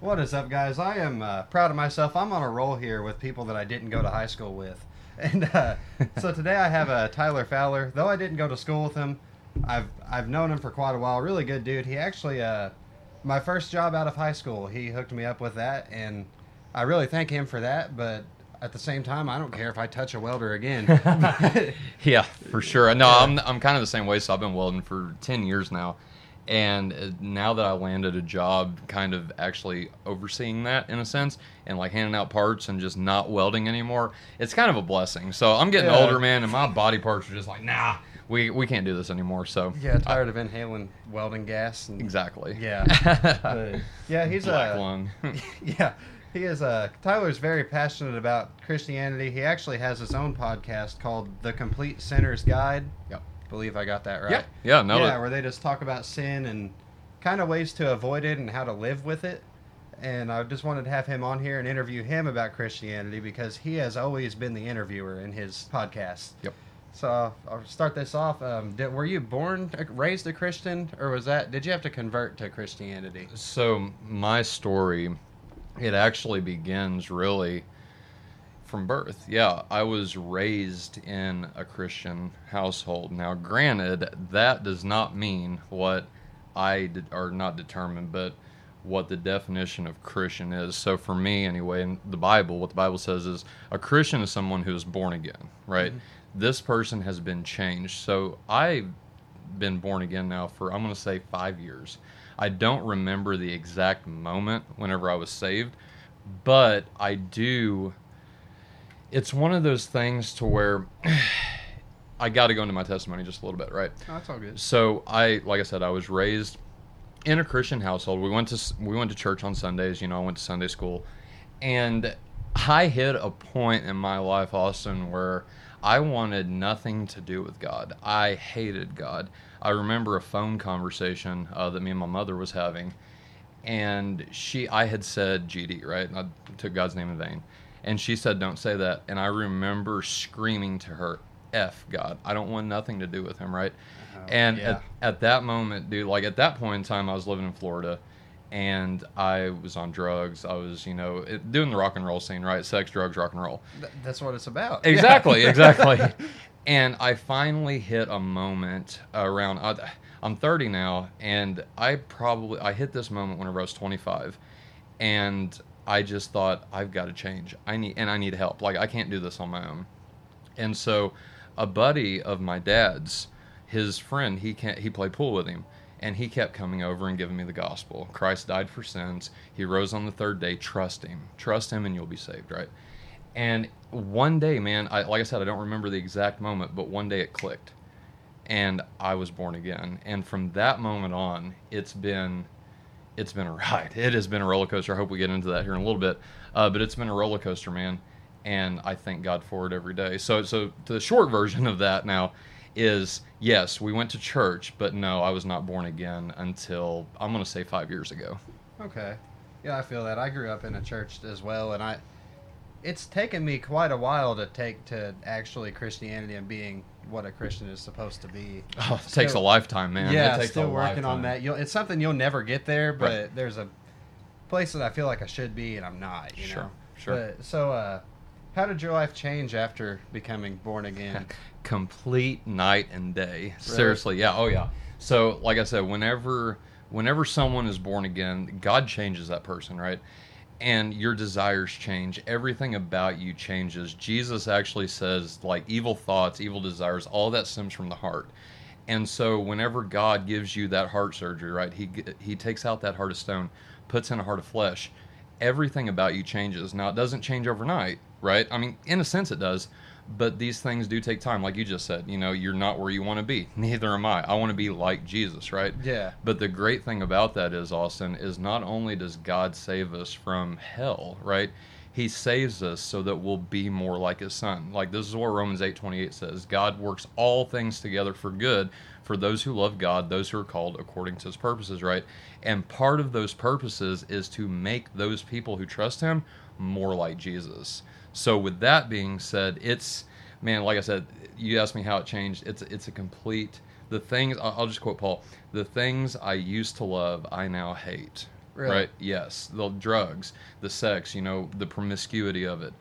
What is up, guys? I am uh, proud of myself. I'm on a roll here with people that I didn't go to high school with. And uh, so today I have uh, Tyler Fowler. Though I didn't go to school with him, I've I've known him for quite a while. Really good dude. He actually, uh, my first job out of high school, he hooked me up with that, and I really thank him for that. But at the same time, I don't care if I touch a welder again. Yeah, for sure. No, I'm I'm kind of the same way. So I've been welding for ten years now, and uh, now that I landed a job, kind of actually overseeing that in a sense, and like handing out parts and just not welding anymore, it's kind of a blessing. So I'm getting Yeah. older, man, and my body parts are just like, nah, we we can't do this anymore. So yeah, tired of inhaling welding gas. And, exactly. Yeah. Yeah, he's a black a lung. yeah, he is. Uh, Tyler's very passionate about Christianity. He actually has his own podcast called The Complete Sinner's Guide. Yep. Believe I got that right. Yeah, yeah, no, yeah, where they just talk about sin and kind of ways to avoid it and how to live with it. And I just wanted to have him on here and interview him about Christianity because he has always been the interviewer in his podcast. Yep. So uh, I'll start this off. Um, did, were you born raised a Christian, or was that? Did you have to convert to Christianity? So my story, it actually begins really from birth. Yeah, I was raised in a Christian household. Now, granted, that does not mean what I did, or not determined, but what the definition of Christian is. So for me, anyway, in the Bible, what the Bible says is a Christian is someone who is born again, right? Mm-hmm. This person has been changed. So I've been born again now for I'm going to say 5 years. I don't remember the exact moment whenever I was saved, but I do it's one of those things to where I got to go into my testimony just a little bit, right? Oh, that's all good. So I, like I said, I was raised in a Christian household. We went to we went to church on Sundays. You know, I went to Sunday school, and I hit a point in my life, Austin, where I wanted nothing to do with God. I hated God. I remember a phone conversation uh, that me and my mother was having, and she, I had said GD, right? And I took God's name in vain, and she said, "Don't say that." And I remember screaming to her, "F God! I don't want nothing to do with Him." Right? Uh-huh. and yeah. at, at that moment, dude, like at that point in time, I was living in Florida, and I was on drugs. I was, you know, it, doing the rock and roll scene, right? Sex, drugs, rock and roll. Th- that's what it's about. Exactly, Yeah. exactly. And I finally hit a moment around. I- I'm 30 now, and I probably I hit this moment whenever I was 25, and I just thought I've got to change. I need and I need help. Like I can't do this on my own. And so, a buddy of my dad's, his friend, he can't he played pool with him, and he kept coming over and giving me the gospel. Christ died for sins. He rose on the third day. Trust him. Trust him, and you'll be saved. Right. And one day, man, I, like I said, I don't remember the exact moment, but one day it clicked, and I was born again. And from that moment on, it's been, it's been a ride. It has been a roller coaster. I hope we get into that here in a little bit, uh, but it's been a roller coaster, man. And I thank God for it every day. So, so the short version of that now is yes, we went to church, but no, I was not born again until I'm going to say five years ago. Okay. Yeah, I feel that. I grew up in a church as well, and I. It's taken me quite a while to take to actually Christianity and being what a Christian is supposed to be. Oh, it takes a lifetime, man. yeah, it takes still working on that. You'll, it's something you'll never get there, but Right. there's a place that I feel like I should be, and I'm not. You Sure, know. sure. But, so, uh, how did your life change after becoming born again? complete night and day. Seriously, yeah. Oh yeah. So, like I said, whenever whenever someone is born again, God changes that person, right? And your desires change. Everything about you changes. Jesus actually says like evil thoughts, evil desires, all that stems from the heart. And so whenever God gives you that heart surgery, right? He he takes out that heart of stone, puts in a heart of flesh. Everything about you changes. Now it doesn't change overnight, right? I mean, in a sense it does, but these things do take time like you just said. You know, you're not where you want to be. Neither am I. I want to be like Jesus, right? Yeah. But the great thing about that is, Austin, is not only does God save us from hell, right? He saves us so that we'll be more like his son. Like this is what Romans 8:28 says. God works all things together for good for those who love God, those who are called according to his purposes, right? And part of those purposes is to make those people who trust him more like Jesus. So with that being said, it's man, like I said, you asked me how it changed. It's it's a complete the things I'll just quote Paul. The things I used to love, I now hate. Really? right? Yes, the drugs, the sex, you know, the promiscuity of it.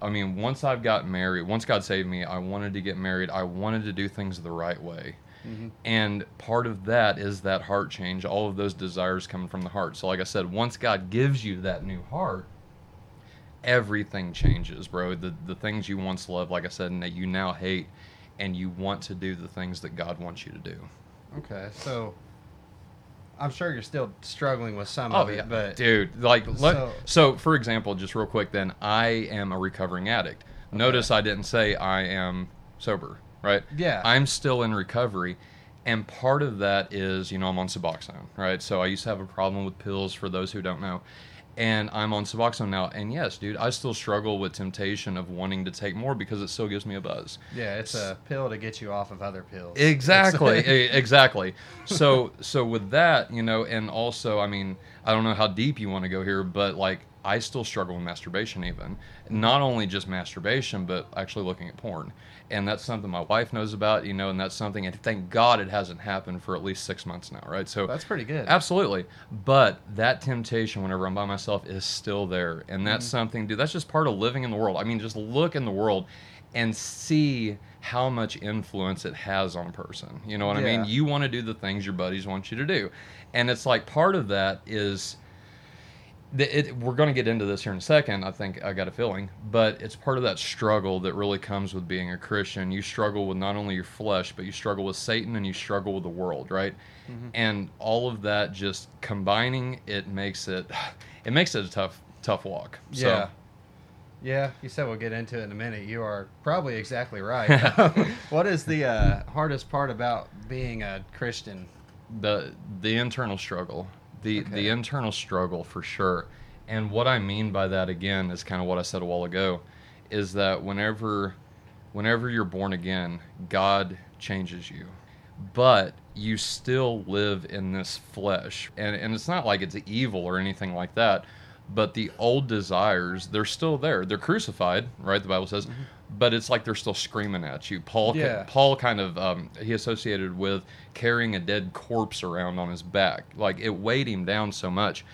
I mean, once I've got married, once God saved me, I wanted to get married. I wanted to do things the right way. Mhm. And part of that is that heart change, all of those desires coming from the heart. So, like I said, once God gives you that new heart, everything changes, bro. The, the things you once loved, like I said, and that you now hate, and you want to do the things that God wants you to do. Okay, so I'm sure you're still struggling with some Oh of it, yeah, but dude. Like, let, So- so, for example, just real quick, then I am a recovering addict. Notice I didn't say I am sober, right? Yeah. I'm still in recovery, and part of that is, you know, I'm on Suboxone, right? So I used to have a problem with pills. For those who don't know. And I'm on Suboxone now, and yes, dude, I still struggle with temptation of wanting to take more because it still gives me a buzz. yeah, it's a pill to get you off of other pills. Exactly, exactly. So, so with that, you know, and also, I mean, I don't know how deep you want to go here, but like, I still struggle with masturbation, even not only just masturbation, but actually looking at porn, and that's something my wife knows about, you know, and that's something, and thank God it hasn't happened for at least six months now, right? So That's pretty good. Absolutely. But that temptation whenever I'm by myself is still there. And that's Mm-hmm. something, dude, that's just part of living in the world. I mean, just look in the world and see how much influence it has on a person. You know what I mean? You want to do the things your buddies want you to do. And it's like part of that is. The- It, we're going to get into this here in a second. I think I got a feeling, but it's part of that struggle that really comes with being a Christian. You struggle with not only your flesh, but you struggle with Satan and you struggle with the world, right? and all of that just combining it makes it it makes it a tough tough walk so Yeah. Yeah, you said we'll get into it in a minute. You are probably exactly right. what is the uh, hardest part about being a Christian? the the internal struggle the Okay. the internal struggle for sure. And what i mean by that again is kind of what i said a while ago is that whenever whenever you're born again god changes you. But you still live in this flesh. And and it's not like it's evil or anything like that but the old desires they're still there. They're crucified right? The bible says. But it's like they're still screaming at you. Paul Yeah. paul kind of um, he associated with carrying a dead corpse around on his back. Like it weighed him down so much.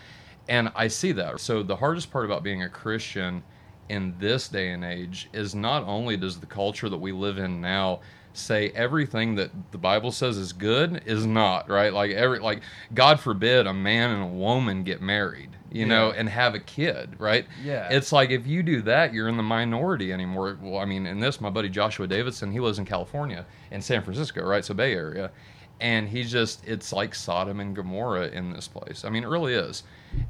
And i see that. So the hardest part about being a christian in this day and age is not only does the culture that we live in now say everything that the bible says is good is not right? Like every like god forbid a man and a woman get married you know and have a kid right? Yeah. it's like if you do that you're in the minority anymore. Well i mean in this my buddy joshua davidson he lives in california in san francisco right? So bay area. And he's just it's like sodom and gomorrah in this place. I mean it really is.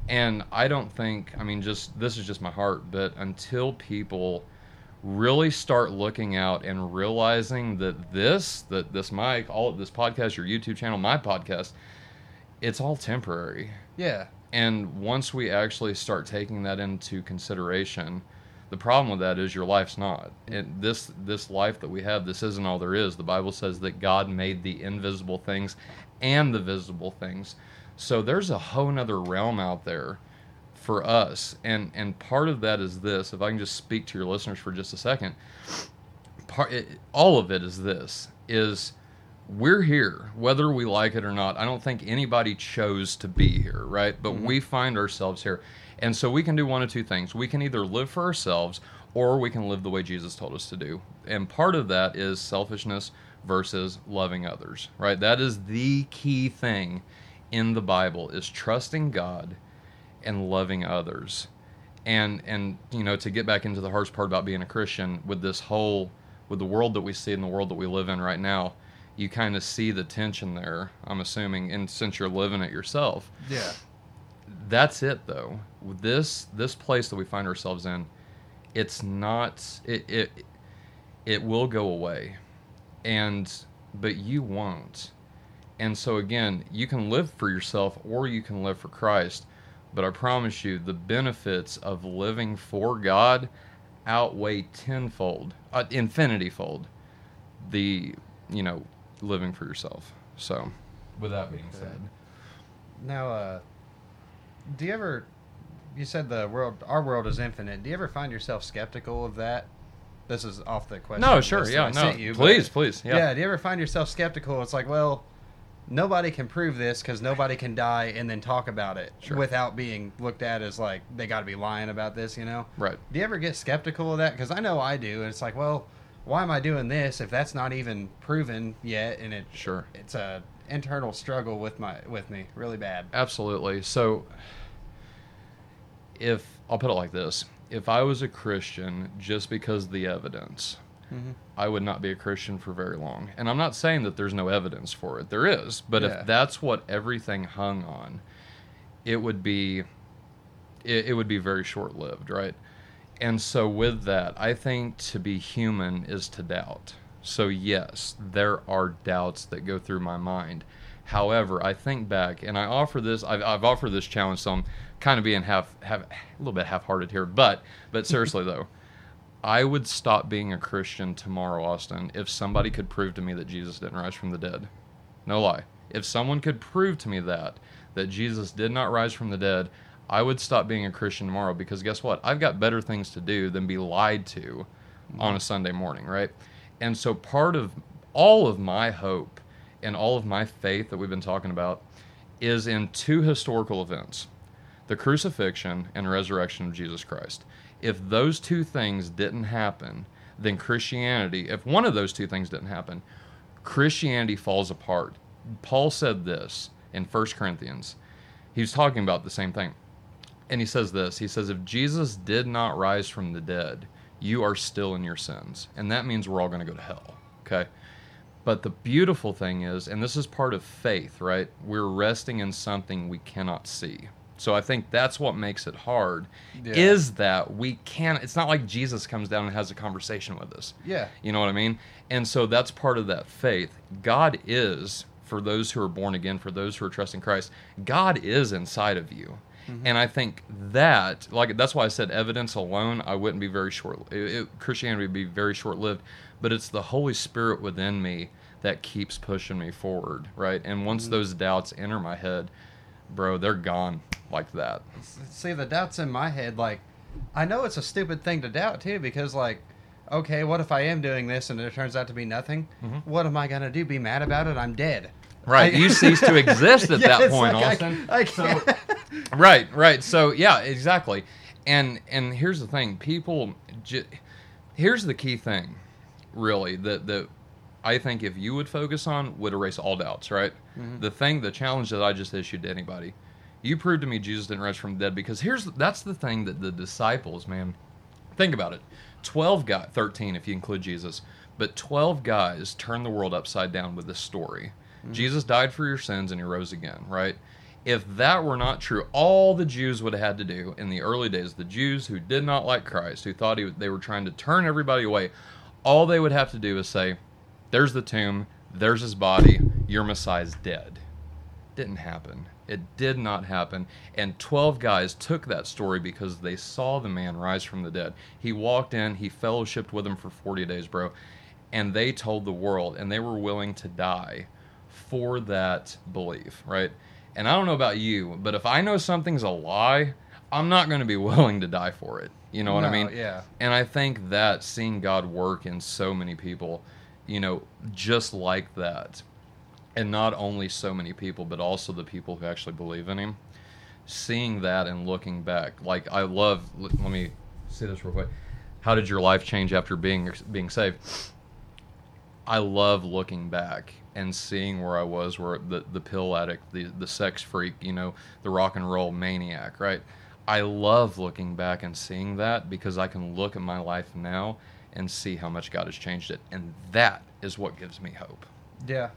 And i don't think i mean just this is just my heart but until people really start looking out and realizing that this that this mic all of this podcast your youtube channel my podcast it's all temporary Yeah. and once we actually start taking that into consideration, the problem with that is your life's not. And this this life that we have, this isn't all there is. The Bible says that God made the invisible things and the visible things. So there's a whole nother realm out there for us. And and part of that is this. If I can just speak to your listeners for just a second, part it, all of it is this is we're here whether we like it or not. I don't think anybody chose to be here right? But mm-hmm. we find ourselves here. And so we can do one of two things. We can either live for ourselves or we can live the way jesus told us to do. And part of that is selfishness versus loving others right? That is the key thing in the bible is trusting god and loving others. And and you know to get back into the hardest part about being a christian with this whole with the world that we see in the world that we live in right now you kind of see the tension there i'm assuming and since you're living it yourself. Yeah. that's it though. This this place that we find ourselves in it's not it it it will go away. And but you won't. And so again you can live for yourself or you can live for christ but i promise you the benefits of living for god outweigh tenfold uh, infinity fold the you know living for yourself so with that being said Now, uh, do you ever? You said the world, our world is infinite. Do you ever find yourself skeptical of that? This is off the question. no sure yeah no sent you, please please yeah. yeah Do you ever find yourself skeptical? It's like, well, nobody can prove this because nobody can die and then talk about it Sure. without being looked at as like they got to be lying about this, you know? Right. Do you ever get skeptical of that? Because I know I do, and it's like, well, why am I doing this if that's not even proven yet? And it Sure. it's a internal struggle with my with me, really bad. Absolutely. So, if I'll put it like this if I was a Christian just because of the evidence, Mhm. I would not be a Christian for very long. And I'm not saying that there's no evidence for it. There is. But Yeah. if that's what everything hung on, it would be it, it would be very short lived, right? And so with that, I think to be human is to doubt. So yes, there are doubts that go through my mind. However, I think back and I offer this I've, I've offered this challenge so I'm kind of being half have a little bit half-hearted here, but but seriously though, I would stop being a Christian tomorrow, Austin, if somebody could prove to me that Jesus didn't rise from the dead. No lie. If someone could prove to me that that Jesus did not rise from the dead, I would stop being a Christian tomorrow because guess what? I've got better things to do than be lied to on a Sunday morning, right? And so part of all of my hope and all of my faith that we've been talking about is in two historical events the crucifixion and resurrection of Jesus Christ. If those two things didn't happen, then Christianity, if one of those two things didn't happen, Christianity falls apart. Paul said this in 1 Corinthians. He was talking about the same thing. And he says this He says, If Jesus did not rise from the dead, you are still in your sins. And that means we're all going to go to hell. Okay? But the beautiful thing is, and this is part of faith, right? We're resting in something we cannot see. So I think that's what makes it hard. Yeah. Is that we can't? It's not like Jesus comes down and has a conversation with us. Yeah. You know what I mean? And so that's part of that faith. God is, for those who are born again, for those who are trusting Christ, God is inside of you. Mm-hmm. And I think that, like, that's why I said evidence alone, I wouldn't be very short. It, it, Christianity would be very short lived. But it's the Holy Spirit within me that keeps pushing me forward, right? And once mm-hmm. those doubts enter my head, bro, they're gone like that. See, the doubts in my head, like, I know it's a stupid thing to doubt too, because like, okay, what if I am doing this and it turns out to be nothing? Mm-hmm. What am I gonna do? Be mad about it? I'm dead. Right. I- you cease to exist at Yeah, that point, like Austin. I So- can't- right right so yeah exactly and and here's the thing people j- here's the key thing really that that i think if you would focus on would erase all doubts right mm-hmm. the thing the challenge that i just issued to anybody you proved to me jesus didn't rise from the dead because here's that's the thing that the disciples man think about it. 12 got 13 if you include jesus but 12 guys turned the world upside down with this story. Mm. Jesus died for your sins and he rose again right? If that were not true all the jews would have had to do in the early days the jews who did not like christ who thought he, they were trying to turn everybody away all they would have to do is say there's the tomb. There's his body. Your messiah's dead. Didn't happen. It did not happen. And 12 guys took that story because they saw the man rise from the dead. He walked in, he fellowshipped with them for 40 days, bro. And they told the world, and they were willing to die for that belief, right? And I don't know about you, but if I know something's a lie, I'm not going to be willing to die for it. You know what I mean? yeah. And I think that seeing God work in so many people, you know, just like that, and not only so many people, but also the people who actually believe in Him, seeing that and looking back, like I love. Let, let me say this real quick. How did your life change after being being saved? I love looking back and seeing where I was, where the the pill addict, the the sex freak, you know, the rock and roll maniac, right? I love looking back and seeing that because I can look at my life now and see how much God has changed it, and that is what gives me hope. Yeah.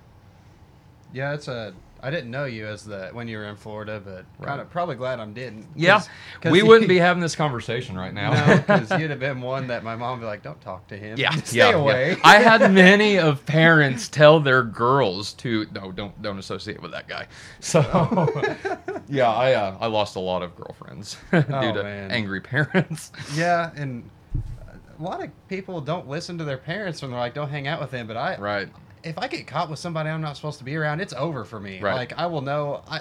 Yeah, it's a. I didn't know you as the when you were in Florida, but Right. kind of probably glad I'm didn't. Yeah, 'cause we you- wouldn't be having this conversation right now. No, because you'd have been one that my mom would be like, "Don't talk to him. yeah, stay yeah, yeah. away." I had many of parents tell their girls to no, don't don't associate with that guy. So yeah, I uh, I lost a lot of girlfriends due Oh, to man. angry parents. yeah, and a lot of people don't listen to their parents when they're like, "Don't hang out with them." But I, right. If I get caught with somebody I'm not supposed to be around, it's over for me. Right. Like I will know. I.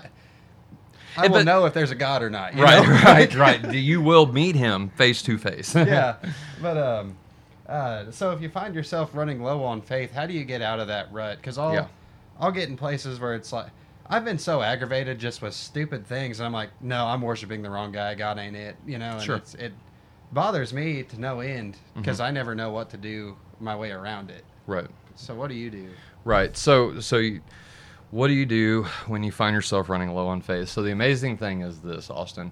I And will but- know if there's a God or not. you Right, know? right, right. You will meet him face to face. yeah, but um, uh, so if you find yourself running low on faith, how do you get out of that rut? Because all Yeah. I'll get in places where it's like I've been so aggravated just with stupid things, and I'm like, no, I'm worshiping the wrong guy. God ain't it, you know. And Sure. it's, it bothers me to no end because Mhm. I never know what to do my way around it. Right. So what do you do? Right. So so you, what do you do when you find yourself running low on faith? So the amazing thing is this, Austin.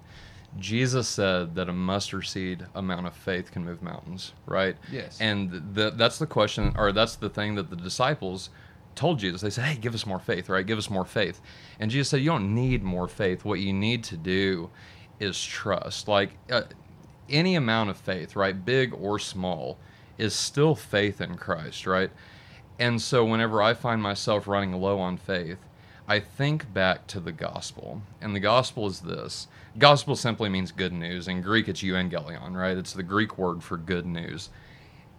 Jesus said that a mustard seed amount of faith can move mountains, right? Yes. And the, that's the question, or that's the thing that the disciples told Jesus. They said, "Hey, give us more faith, right? Give us more faith." And Jesus said, "You don't need more faith. What you need to do is trust. Like uh, any amount of faith, right, big or small, is still faith in Christ, right? And so whenever I find myself running low on faith, I think back to the gospel. And the gospel is this. Gospel simply means good news. In Greek it's euangelion, right? It's the Greek word for good news.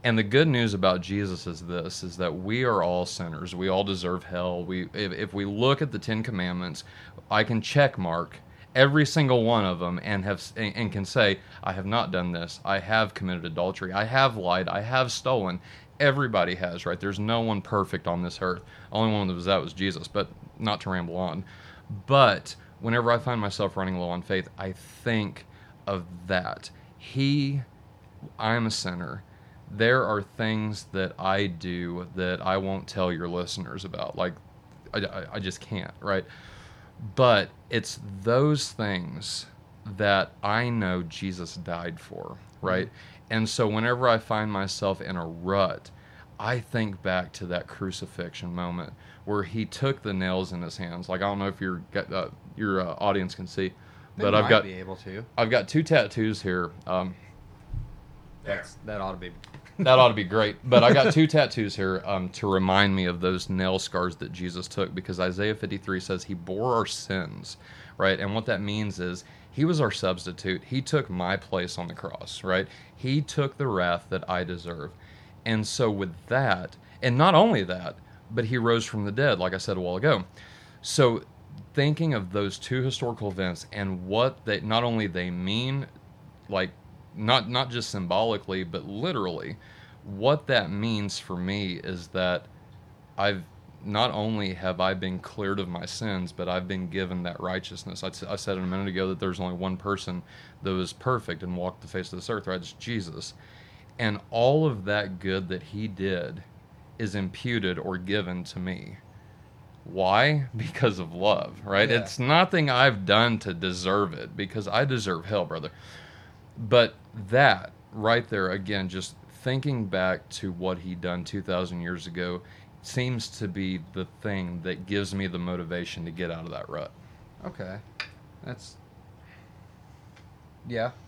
And the good news about Jesus is this is that we are all sinners. We all deserve hell. We if, if we look at the 10 commandments, I can check mark every single one of them and have and, and can say I have not done this. I have committed adultery. I have lied. I have stolen. Everybody has, right? There's no one perfect on this earth. Only one that was that was Jesus, but not to ramble on. But whenever I find myself running low on faith, I think of that. He I'm a sinner. There are things that I do that I won't tell your listeners about. Like, I, I, just can't, right? But it's those things that I know Jesus died for, right? Mm-hmm. And so whenever I find myself in a rut, I think back to that crucifixion moment where he took the nails in his hands. Like I don't know if your uh, your uh, audience can see, but They I've got be able to. I've got two tattoos here. Um, That's, that ought to be. That ought to be great. But I got two tattoos here um, to remind me of those nail scars that Jesus took because Isaiah 53 says he bore our sins, right? And what that means is he was our substitute. He took my place on the cross, right? He took the wrath that I deserve. And so, with that, and not only that, but he rose from the dead, like I said a while ago. So, thinking of those two historical events and what they not only they mean, like not not just symbolically, but literally, what that means for me is that I've not only have I been cleared of my sins, but I've been given that righteousness. I, I said a minute ago that there's only one person that was perfect and walked the face of this earth, right? It's Jesus. And all of that good that he did is imputed or given to me. Why? Because of love, right? Yeah. It's nothing I've done to deserve it because I deserve hell, brother. But that right there, again, just thinking back to what he done 2,000 years ago seems to be the thing that gives me the motivation to get out of that rut. Okay. That's. Yeah.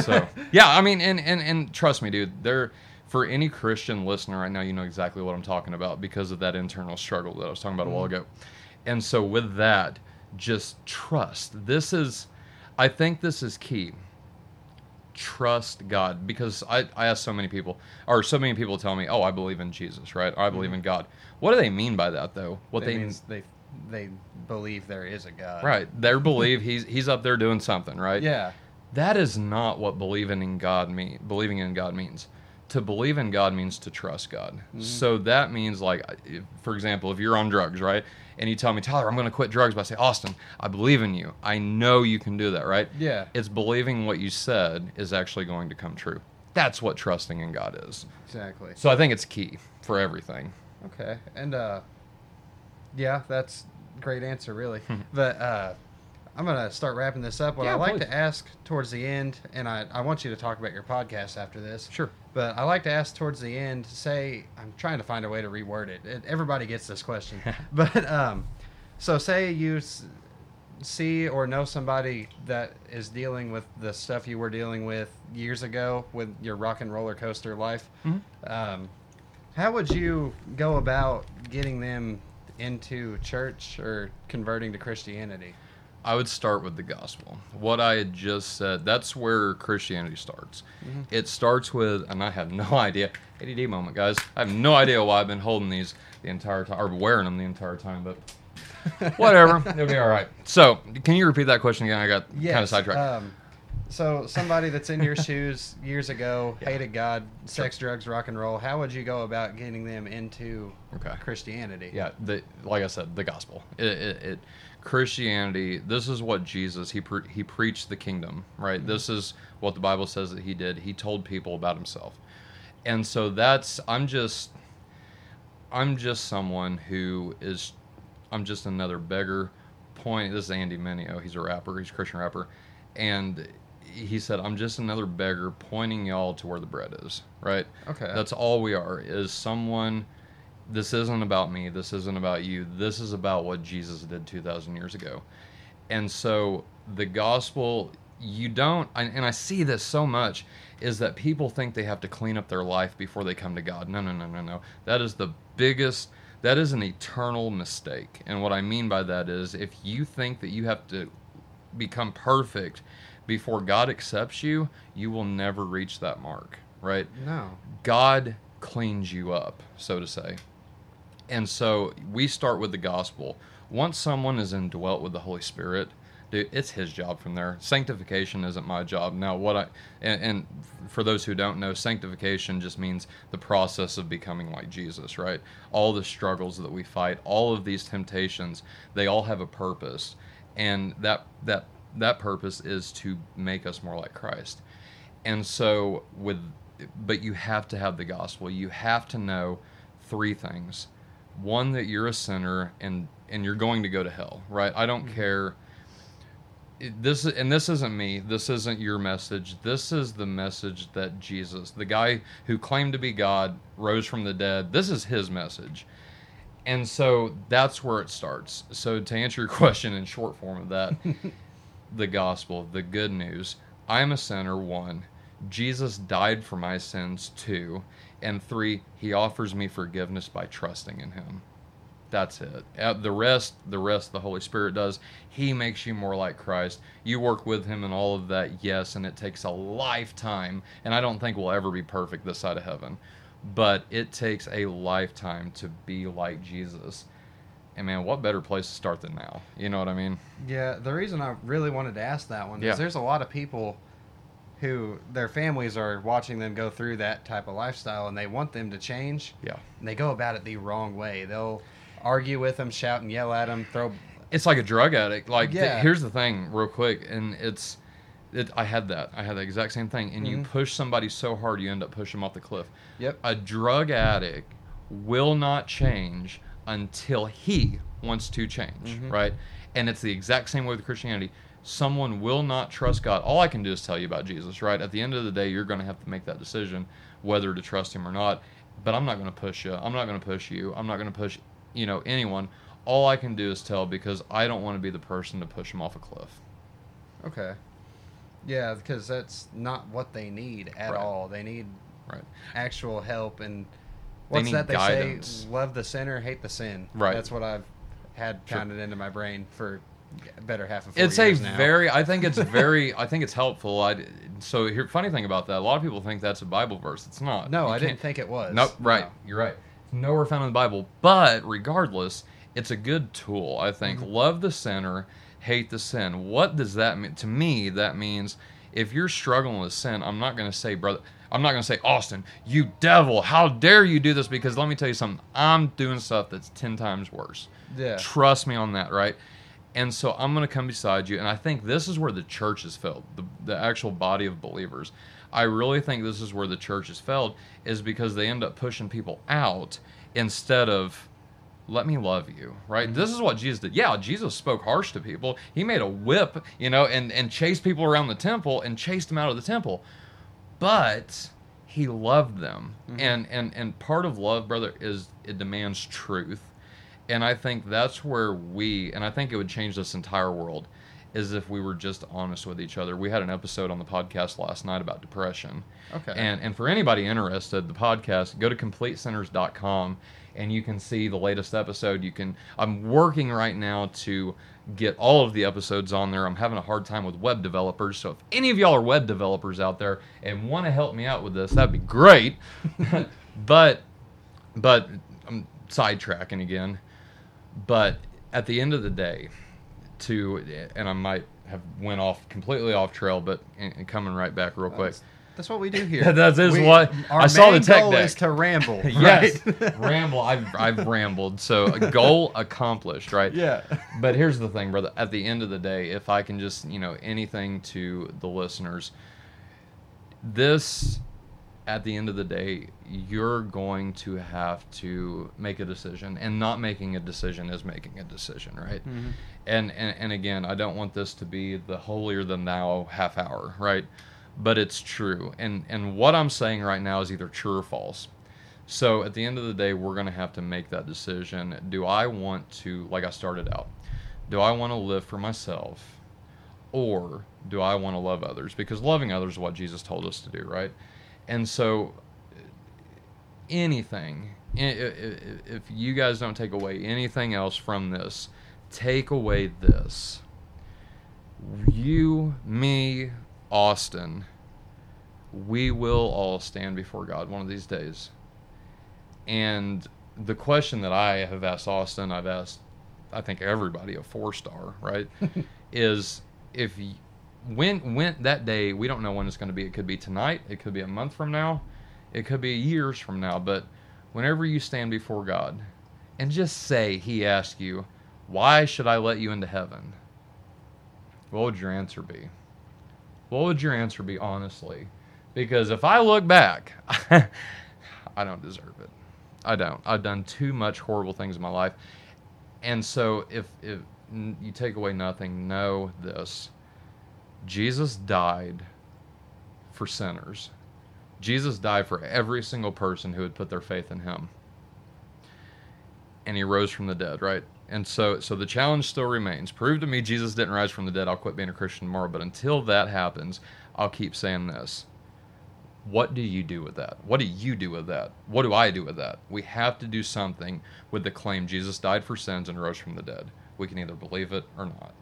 So, yeah, I mean, and, and, and trust me, dude, there, for any Christian listener right now, you know exactly what I'm talking about because of that internal struggle that I was talking about a while mm-hmm. ago. And so, with that, just trust. This is, I think this is key. Trust God because I, I ask so many people, or so many people tell me, oh, I believe in Jesus, right? Or I believe mm-hmm. in God. What do they mean by that, though? What That they means they they believe there is a God. Right. They believe he's he's up there doing something, right? Yeah. That is not what believing in God mean. Believing in God means. To believe in God means to trust God. So that means like, for example, if you're on drugs, right, and you tell me, Tyler, I'm going to quit drugs, but I say, Austin, I believe in you. I know you can do that, right? Yeah. It's believing what you said is actually going to come true. That's what trusting in God is. Exactly. So I think it's key for everything. Okay. And uh yeah, that's a great answer really. but uh I'm gonna start wrapping this up. What Yeah, I like please. to ask towards the end, and I, I want you to talk about your podcast after this. Sure. But I like to ask towards the end. Say I'm trying to find a way to reword it. it everybody gets this question, but um, so say you s- see or know somebody that is dealing with the stuff you were dealing with years ago with your rock and roller coaster life. Mhm. Um, how would you go about getting them into church or converting to Christianity? I would start with the gospel. What I had just said, that's where Christianity starts. It starts with, and I have no idea, ADD moment, guys. I have no idea why I've been holding these the entire time, or wearing them the entire time, but whatever. It'll be all right. So, can you repeat that question again? I got kind of sidetracked. Um, So somebody that's in your shoes years ago Yeah. hated God, sex, drugs, rock and roll. How would you go about getting them into Okay. Christianity? Yeah, the like I said, the gospel. It, it, it Christianity. This is what Jesus he pre- he preached the kingdom, right? Mm-hmm. This is what the Bible says that he did. He told people about himself, and so that's I'm just I'm just someone who is I'm just another beggar. Point. This is Andy Mineo. He's a rapper. He's a Christian rapper, and he said, "I'm just another beggar pointing y'all to where the bread is." Right. Okay. That's all we are. Is someone. This isn't about me. This isn't about you. This is about what Jesus did 2,000 years ago. And so the gospel, you don't, and and I see this so much, is that people think they have to clean up their life before they come to God. No, no, no, no, no. That is the biggest, that is an eternal mistake. And what I mean by that is if you think that you have to become perfect before God accepts you, you will never reach that mark, right? no. God cleans you up, so to say. And so we start with the gospel. Once someone is indwelt with the Holy Spirit, dude, it's his job from there. Sanctification isn't my job. Now, what I and, and for those who don't know, sanctification just means the process of becoming like Jesus, right? All the struggles that we fight, all of these temptations, they all have a purpose, and that that that purpose is to make us more like Christ. And so with but you have to have the gospel. You have to know three things. One that you're a sinner and and you're going to go to hell, right? I don't mm-hmm. care it- this and this isn't me. This isn't your message. This is the message that Jesus, the guy who claimed to be God, rose from the dead. This is his message. And so that's where it starts. So to answer your question in short form of that, the gospel, the good news. I am a sinner, one. Jesus died for my sins, two. And three, he offers me forgiveness by trusting in him. That's it. Uh, The rest, the rest the Holy Spirit does. He makes you more like Christ. You work with him and all of that, yes, and it takes a lifetime. And I don't think we'll ever be perfect this side of heaven. But it takes a lifetime to be like Jesus. And man, what better place to start than now? You know what I mean? Yeah, the reason I really wanted to ask that one Yeah. is there's a lot of people who their families are watching them go through that type of lifestyle and they want them to change Yeah. and they go about it the wrong way. They'll argue with them, shout and yell at them, throw it's like a drug addict. Like, th- here's the thing, real quick, and it's, it. I had that. I had the exact same thing. And you Mhm. push somebody so hard, you end up pushing them off the cliff. Yep. A drug addict will not change until he wants to change, Mhm. right? And it's the exact same way with Christianity. Someone will not trust God. All I can do is tell you about Jesus, right? At the end of the day, you're going to have to make that decision whether to trust him or not. But I'm not going to push you. I'm not going to push you. I'm not going to push, you know, anyone. All I can do is tell because I don't want to be the person to push him off a cliff. Okay. Yeah, because that's not what they need at Right. all. They need Right. actual help and what's need that they guidance. say? Love the sinner, hate the sin. Right. That's what I've had Sure. pounded into my brain for better half of four It's a now. very. I think it's very. I think it's helpful. I. So here, funny thing about that, a lot of people think that's a Bible verse. It's not. No, You I didn't think it was. Nope. Right. No. You're right. Nowhere found in the Bible. But regardless, it's a good tool. I think. Mm-hmm. Love the sinner, hate the sin. What does that mean? To me, that means if you're struggling with sin, I'm not going to say, brother. I'm not going to say, Austin, you devil, how dare you do this? Because let me tell you something. I'm doing stuff that's ten times worse. Yeah. Trust me on that, right? And so I'm going to come beside you. And I think this is where the church has failed, the, the actual body of believers. I really think this is where the church has failed, is because they end up pushing people out instead of let me love you right mm-hmm. this is what jesus did yeah jesus spoke harsh to people he made a whip you know and and chased people around the temple and chased them out of the temple but he loved them. Mm-hmm. And and and part of love brother is it demands truth. And i think that's where we and i think it would change this entire world is if we were just honest with each other. We had an episode on the podcast last night about depression. Okay. and and for anybody interested the podcast go to completesinners.com and you can see the latest episode. You can i'm working right now to get all of the episodes on there. I'm having a hard time with web developers. So if any of y'all are web developers out there and want to help me out with this that'd be great. But but i'm sidetracking again. But at the end of the day to and i might have went off completely off trail, but and, and coming right back real quick. That's, that's what we do here. That is We- what- our I saw the tech goal deck. is to ramble. yes, ramble. I've I've rambled. So a goal accomplished, right? yeah. But here's the thing, brother. At the end of the day, if I can just, you know, anything to the listeners, this, at the end of the day, you're going to have to make a decision, and not making a decision is making a decision, right? Mhm. And, and and again, I don't want this to be the holier than thou half hour, right? But it's true, and and what I'm saying right now is either true or false. So at the end of the day, we're going to have to make that decision. Do I want to, like I started out, do I want to live for myself or do I want to love others? Because loving others is what Jesus told us to do, right? And so anything, if you guys don't take away anything else from this, take away this. You, me, Austin, we will all stand before God one of these days. And the question that I have asked Austin, I've asked, I think everybody a four star, right? is if when when that day we don't know when it's going to be. It could be tonight. It could be a month from now. It could be years from now. But whenever you stand before God, and just say He asked you, "Why should I let you into heaven?" What would your answer be? What would your answer be, honestly? Because if I look back, I don't deserve it. I don't. I've done too much horrible things in my life. And so if if you take away nothing, know this. Jesus died for sinners. Jesus died for every single person who had put their faith in him. And he rose from the dead, right? And so so the challenge still remains. Prove to me Jesus didn't rise from the dead, I'll quit being a Christian tomorrow. But until that happens, I'll keep saying this what do you do with that? What do you do with that? What do I do with that? We have to do something with the claim Jesus died for sins and rose from the dead. We can either believe it or not.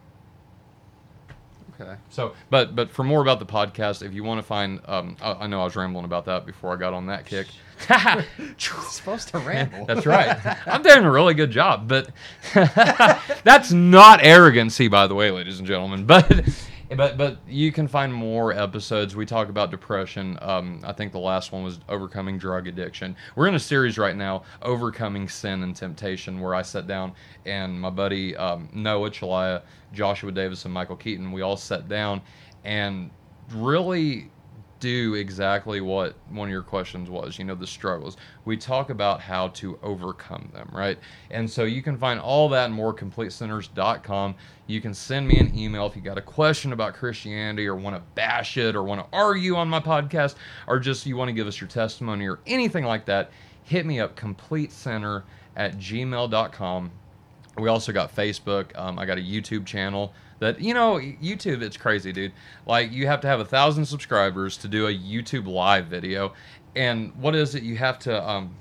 Okay. So, but but for more about the podcast, if you want to find, um, I, I know I was rambling about that before I got on that kick. Supposed to ramble. That's right. I'm doing a really good job, but that's not arrogancy, by the way, ladies and gentlemen. But but but you can find more episodes. We talk about depression. Um, I think the last one was overcoming drug addiction. We're in a series right now, overcoming sin and temptation, where I sat down and my buddy um, Noah Chalaya, Joshua Davis, and Michael Keaton, we all sat down and really do exactly what one of your questions was you know the struggles. We talk about how to overcome them right? And so you can find all that and more at completesinners.com you can send me an email if you got a question about christianity or want to bash it or want to argue on my podcast or just you want to give us your testimony or anything like that hit me up completesinner at gmail.com we also got Facebook. Um, I got a YouTube channel that you know YouTube. It's crazy, dude. Like you have to have a thousand subscribers to do a YouTube live video, and what is it? You have to. Um,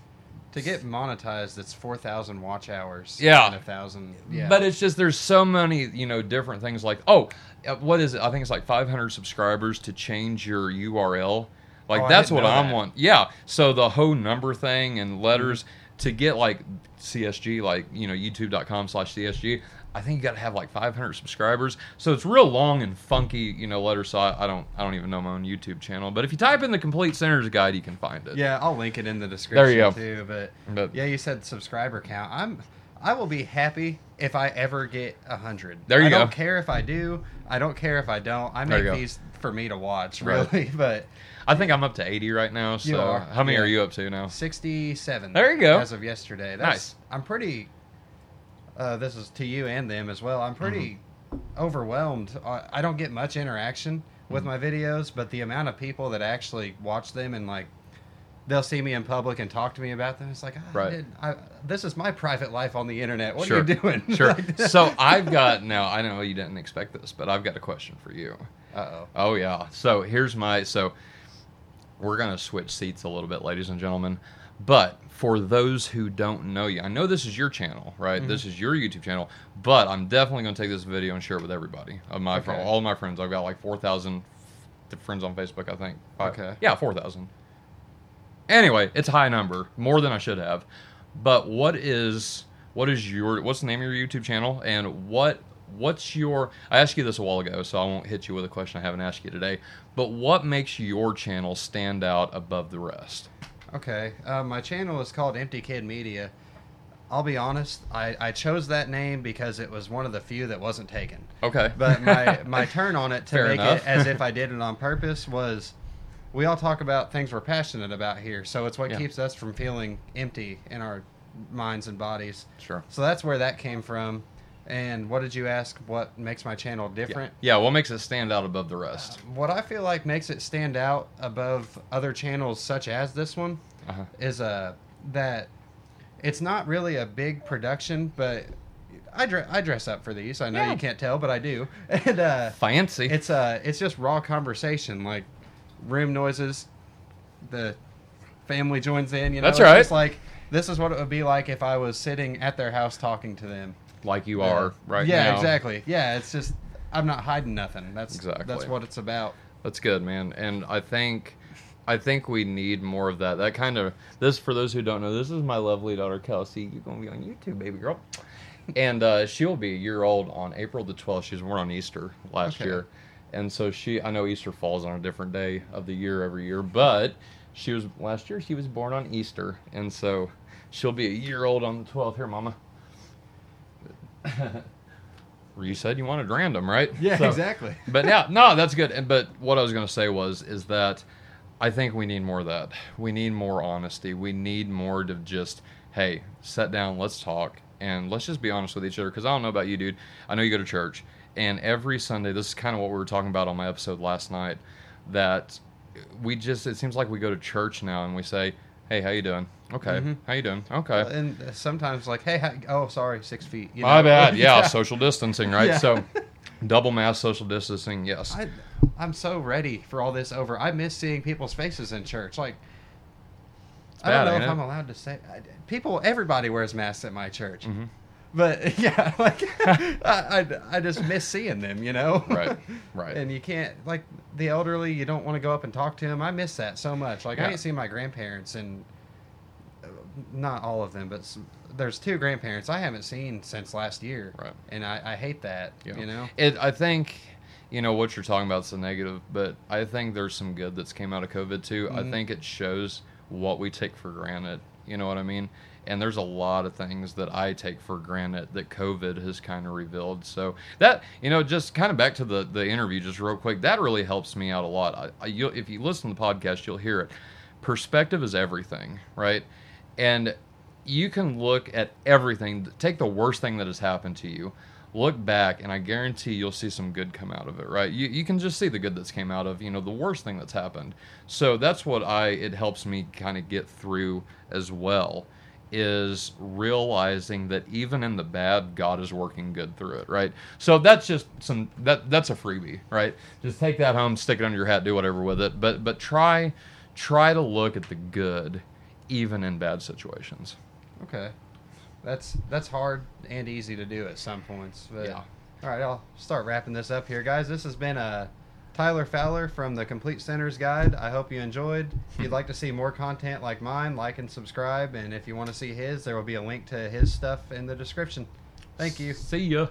to get monetized, it's four thousand watch hours. Yeah. And a thousand. Yeah. But it's just there's so many you know different things. Like oh, uh, what is it? I think it's like 500 subscribers to change your URL. Like Oh, that's what I'm that. want. Yeah. So the whole number thing and letters to get like CSG, like you know YouTube.com slash CSG. I think you got to have like 500 subscribers. So it's real long and funky, you know, letters. So I, I don't, I don't even know my own YouTube channel. But if you type in the Complete Sinners Guide, you can find it. yeah, I'll link it in the description There you go. too. But But yeah, you said subscriber count. I'm. I will be happy if I ever get a hundred. There you I go. I don't care if I do. I don't care if I don't. I make these for me to watch, Right. really. But I think I'm up to 80 right now. So You are, how many yeah. are you up to now? sixty-seven. There you go. As of yesterday. That's, Nice. I'm pretty. Uh, this is to you and them as well. I'm pretty Mm-hmm. overwhelmed. I, I don't get much interaction with Mm-hmm. my videos, but the amount of people that actually watch them and like they'll see me in public and talk to me about them. It's like, I Right. did, I, this is my private life on the internet. What Sure. are you doing? Sure. so I've got now. I know you didn't expect this, but I've got a question for you. uh oh. Oh yeah. So here's my so we're gonna switch seats a little bit, ladies and gentlemen. But for those who don't know you, I know this is your channel, right? This mm-hmm. is your YouTube channel, but I'm definitely gonna take this video and share it with everybody of my Okay. all my friends. I've got like four thousand friends on Facebook, I think. Okay. Yeah, four thousand. Anyway, it's a high number, more than I should have. But what is what is your what's the name of your YouTube channel and what what's your? I asked you this a while ago, so I won't hit you with a question I haven't asked you today. But what makes your channel stand out above the rest? Okay, uh, my channel is called Empty Kid Media. I'll be honest, I, I chose that name because it was one of the few that wasn't taken. Okay, But my, my turn on it to Fair make enough. it as if I did it on purpose was we all talk about things we're passionate about here. So it's what Yeah. keeps us from feeling empty in our minds and bodies. sure. So that's where that came from. And what did you ask? What makes my channel different? Yeah, what makes it stand out above the rest? What I feel like makes it stand out above other channels such as this one Uh-huh. is uh, that it's not really a big production, but I, dre- I dress up for these. I know Yeah. you can't tell, but I do. And uh, Fancy. it's uh, it's just raw conversation, like room noises. The family joins in. You know, That's It's right. just like this is what it would be like if I was sitting at their house talking to them. Like you are right now. yeah, now. exactly. Yeah, it's just I'm not hiding nothing. That's Exactly. That's what it's about. That's good, man. And I think I think we need more of that. That kind of this for those who don't know, this is my lovely daughter Kelsey. You're gonna be on YouTube, baby girl. And uh, she'll be a year old on April the 12th. She was born on Easter last Okay. year. And so she I know Easter falls on a different day of the year every year, but she was last year she was born on Easter. And so she'll be a year old on the 12th. Here, mama. You said you wanted random, right? Yeah, So- exactly. but yeah, no, that's good. And but what I was going to say was is that I think we need more of that. We need more honesty. We need more to just hey, sit down, let's talk, and let's just be honest with each other. Because I don't know about you, dude. I know you go to church, and every Sunday, this is kind of what we were talking about on my episode last night. That we just it seems like we go to church now and we say, hey, how you doing? Okay, Mhm. how you doing? Okay. And sometimes like, hey, hi- oh, sorry, six feet. you My know? bad. Yeah, social distancing, right? Yeah. So, double mask, social distancing. Yes. I, I'm so ready for all this over. I miss seeing people's faces in church. Like, I don't know if it? I'm allowed to say. I, people, everybody wears masks at my church. Mhm. But yeah, like I, I, I just miss seeing them, you know. Right, right. And you can't like the elderly. You don't want to go up and talk to them. I miss that so much. Like Yeah. I ain't seen my grandparents and uh, not all of them, but s there's two grandparents I haven't seen since last year. Right. And I, I hate that. Yeah. You know. It, I think, you know, what you're talking about is a negative, but I think there's some good that's came out of COVID too. I Mhm. think it shows what we take for granted. You know what I mean? And there's a lot of things that I take for granted that COVID has kind of revealed. So that, you know, just kind of back to the the interview, just real quick. That really helps me out a lot. I, I you'll, if you listen to the podcast, you'll hear it. Perspective is everything, right? And you can look at everything. Take the worst thing that has happened to you, look back, and I guarantee you'll see some good come out of it. Right? You you can just see the good that's came out of you know the worst thing that's happened. So that's what I it helps me kind of get through as well is realizing that even in the bad god is working good through it right so that's just some that that's a freebie right just take that home stick it under your hat do whatever with it but but try try to look at the good even in bad situations Okay. That's that's hard and easy to do at some points. But Yeah. All right, I'll start wrapping this up here, guys. This has been uh, Tyler Fowler from the Complete Sinners Guide. I hope you enjoyed. If you'd like to see more content like mine, like and subscribe. And if you want to see his, there will be a link to his stuff in the description. Thank you. see ya